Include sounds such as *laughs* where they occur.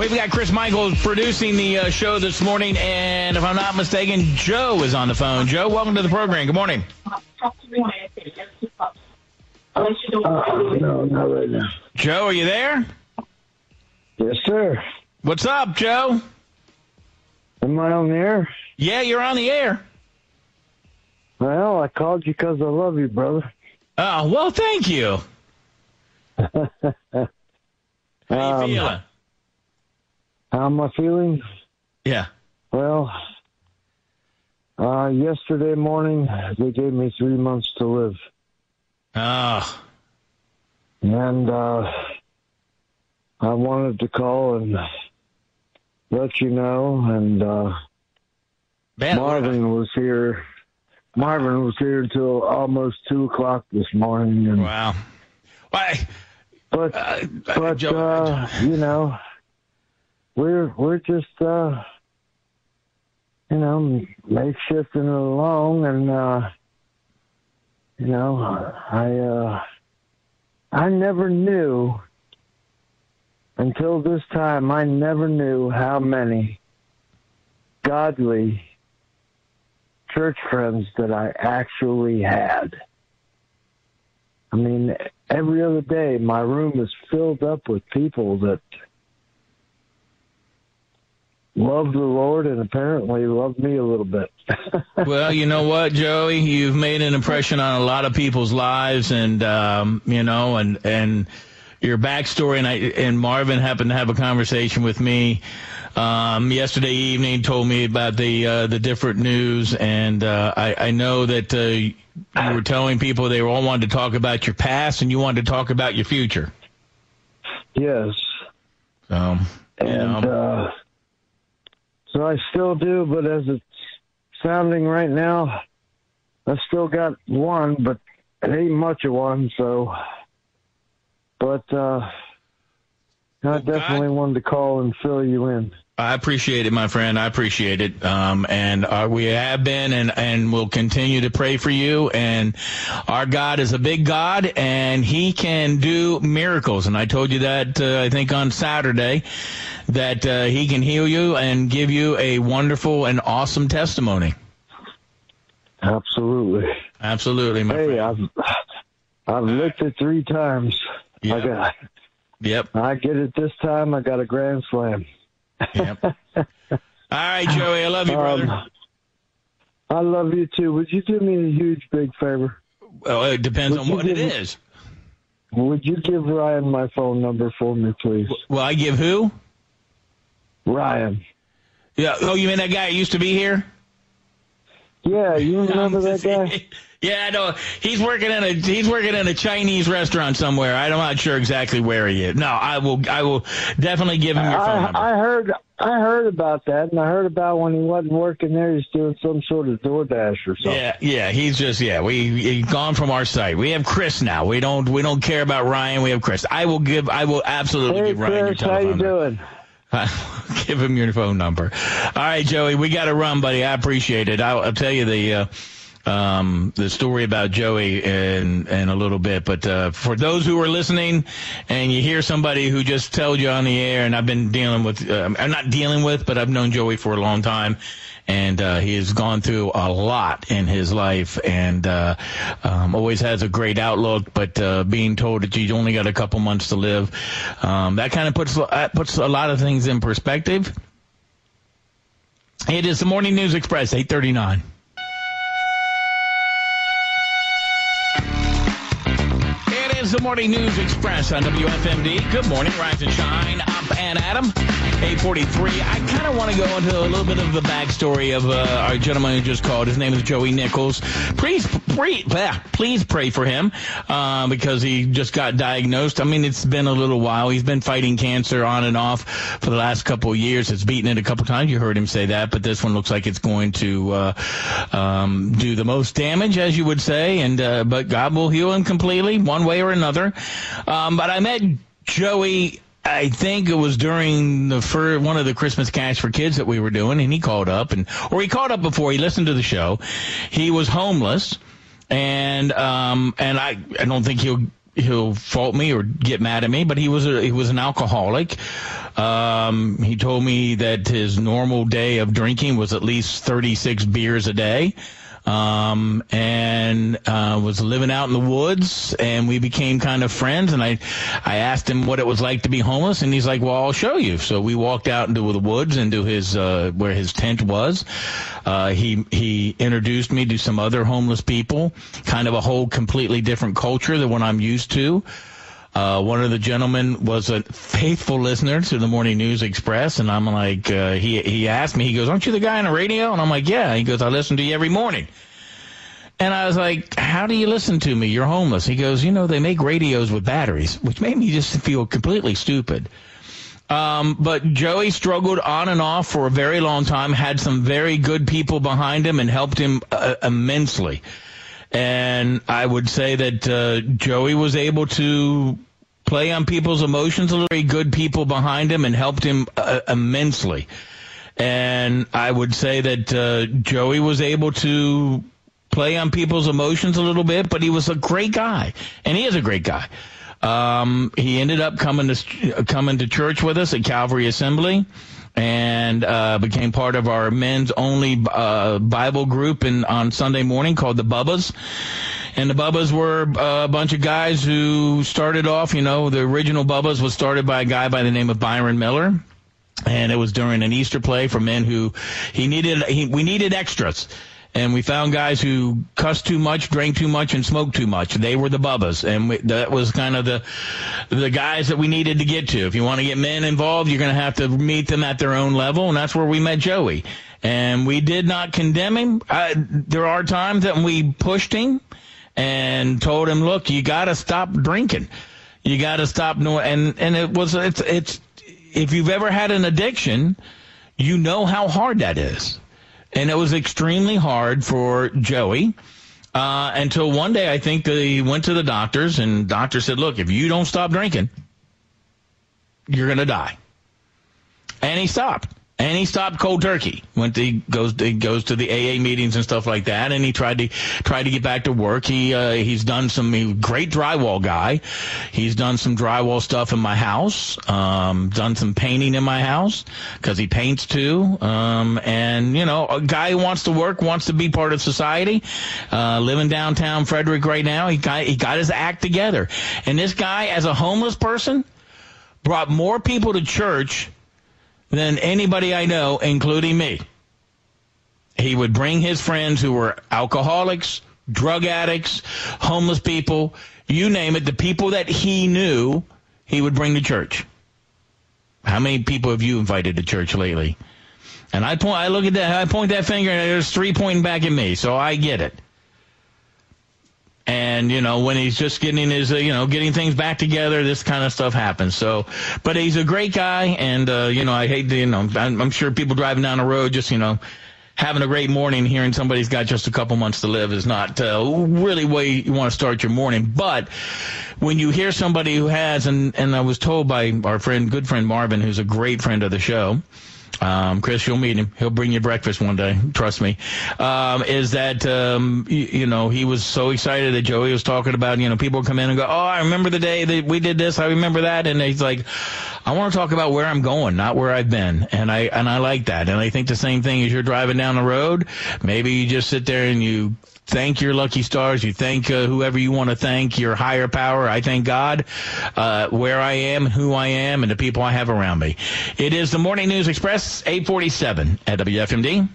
We've got Chris Michaels producing the uh, show this morning, and if I'm not mistaken, Joe is on the phone. Joe, welcome to the program. Good morning. Uh, no, not right now. Joe, are you there? Yes, sir. What's up, Joe? Am I on the air? Yeah, you're on the air. Well, I called you because I love you, brother. Oh, well, thank you. *laughs* How you Um, feeling? How am I feeling? Yeah. Well, uh, yesterday morning they gave me three months to live, Oh, and uh, I wanted to call and let you know. And uh. Marvin was here. Marvin was here until almost two o'clock this morning, and Wow. Why? but Uh, but Joe- uh, you know, we're we're just uh, you know makeshifting it along, and uh, you know, I uh, I never knew until this time. I never knew how many godly church friends that I actually had. I mean, every other day, my room is filled up with people that love the Lord and apparently love me a little bit. *laughs* Well, you know what, Joey? You've made an impression on a lot of people's lives, and um, you know, and and your backstory. And I and Marvin happened to have a conversation with me um, yesterday evening. Told me about the uh, the different news, and uh, I, I know that uh, you were telling people they all wanted to talk about your past, and you wanted to talk about your future. yes. You And uh, so I still do, but as it's sounding right now, I still got one, but it ain't much of one, so. But uh, I definitely God- wanted to call and fill you in. I appreciate it, my friend. I appreciate it. Um, and uh, we have been and, and will continue to pray for you. And our God is a big God and he can do miracles. And I told you that, uh, I think on Saturday that, uh, he can heal you and give you a wonderful and awesome testimony. Absolutely. Absolutely, my Hey, friend. I've I've licked it three times. I Yep. got Yep. I get it this time. I got a grand slam. Yep. *laughs* All right, Joey. I love you, brother. Um, I love you too. Would you do me a huge big favor? Well, it depends would on what it give me- is. Would you give Ryan my phone number for me, please? Well, I give who? Ryan. Yeah. Oh, you mean that guy who used to be here? Yeah, you *laughs* remember that guy? *laughs* Yeah, I know. He's working in a he's working in a Chinese restaurant somewhere. I'm not sure exactly where he is. No, I will I will definitely give him your phone I, number. I heard I heard about that, and I heard about when he wasn't working there, he's doing some sort of DoorDash or something. yeah, yeah, he's just yeah. We he's gone from our site. We have Chris now. We don't we don't care about Ryan. We have Chris. I will give I will absolutely Hey, give Ryan your Chris, how telephone you doing? *laughs* *laughs* give him your phone number. All right, Joey, we got to run, buddy. I appreciate it. I'll, I'll tell you the uh, um, the story about Joey in in a little bit. But uh, for those who are listening, and you hear somebody who just told you on the air, and I've been dealing with, uh, I'm not dealing with, but I've known Joey for a long time. And uh, he has gone through a lot in his life, and uh, um, always has a great outlook. But uh, being told that you only got a couple months to live, um, that kind of puts that puts a lot of things in perspective. It is the Morning News Express, 839. It is the Morning News Express on WFMD. Good morning, rise and shine. Up and Adam, 843. I kind of want to go into a little bit of the backstory of uh, our gentleman who just called. His name is Joey Nichols. Please, please, please pray for him uh, because he just got diagnosed. I mean, it's been a little while. He's been fighting cancer on and off for the last couple of years. It's beaten it a couple times. You heard him say that, but this one looks like it's going to uh, um, do the most damage, as you would say. And uh, but God will heal him completely, one way or another. Um, but I met Joey. I think it was during the first, one of the Christmas cash for kids that we were doing, and he called up, and or he called up before he listened to the show. He was homeless, and um, and I I don't think he'll he'll fault me or get mad at me, but he was a, he was an alcoholic. Um, he told me that his normal day of drinking was at least 36 beers a day um, and uh, was living out in the woods, and we became kind of friends. And I, I asked him what it was like to be homeless, and he's like, "Well, I'll show you." So we walked out into the woods, into his uh, where his tent was. Uh, he he introduced me to some other homeless people, kind of a whole completely different culture than what I'm used to. Uh, one of the gentlemen was a faithful listener to the Morning News Express, and I'm like, uh, he he asked me, he goes, "Aren't you the guy on the radio?" And I'm like, "Yeah." He goes, "I listen to you every morning." And I was like, "How do you listen to me? You're homeless." He goes, "You know, they make radios with batteries," which made me just feel completely stupid. Um, but Joey struggled on and off for a very long time. Had some very good people behind him and helped him uh, immensely. And I would say that uh, Joey was able to play on people's emotions. Very good people behind him and helped him uh, immensely. And I would say that uh, Joey was able to play on people's emotions a little bit, but he was a great guy, and he is a great guy. Um, he ended up coming to coming to church with us at Calvary Assembly and uh, became part of our men's only uh, Bible group in, on Sunday morning called the Bubbas. And the Bubbas were uh, a bunch of guys who started off, you know, the original Bubbas was started by a guy by the name of Byron Miller. And it was during an Easter play for men who he needed, he, we needed extras and we found guys who cussed too much, drank too much, and smoked too much. They were the bubbas, and we, that was kind of the the guys that we needed to get to. If you want to get men involved, you're going to have to meet them at their own level, and that's where we met Joey. And we did not condemn him. I, there are times that we pushed him and told him, "Look, you got to stop drinking. You got to stop." No, and and it was it's it's if you've ever had an addiction, you know how hard that is and it was extremely hard for Joey. Uh, until one day, I think he went to the doctors, and doctor said, "Look, if you don't stop drinking, you're to die." And he stopped and he stopped cold turkey. Went to, he goes he goes to the AA meetings and stuff like that, and he tried to tried to get back to work. He uh, he's done some he, great drywall guy. He's done some drywall stuff in my house. Um, done some painting in my house because he paints too. Um, and you know, a guy who wants to work wants to be part of society. Uh, living downtown Frederick right now, he got he got his act together. And this guy, as a homeless person, brought more people to church than anybody I know, including me. He would bring his friends who were alcoholics, drug addicts, homeless people, you name it, the people that he knew, he would bring to church. How many people have you invited to church lately? And I point, I look at that, I point that finger, and there's three pointing back at me, so I get it and you know when he's just getting his uh, you know getting things back together this kind of stuff happens. So but he's a great guy and uh you know i hate to you know I'm, I'm sure people driving down the road just you know having a great morning hearing somebody's got just a couple months to live is not uh, really way you want to start your morning. But when you hear somebody who has and and i was told by our friend good friend marvin who's a great friend of the show um, Chris, you'll meet him. He'll bring you breakfast one day. Trust me. Um, is that, um, you, you, know, he was so excited that Joey was talking about, you know, people come in and go, Oh, I remember the day that we did this. I remember that. And he's like, I want to talk about where I'm going, not where I've been. And I, and I like that. And I think the same thing as you're driving down the road. Maybe you just sit there and you thank your lucky stars. You thank uh, whoever you want to thank, your higher power. I thank God, uh, where I am, who I am, and the people I have around me. It is the Morning News Express, 847 at WFMD.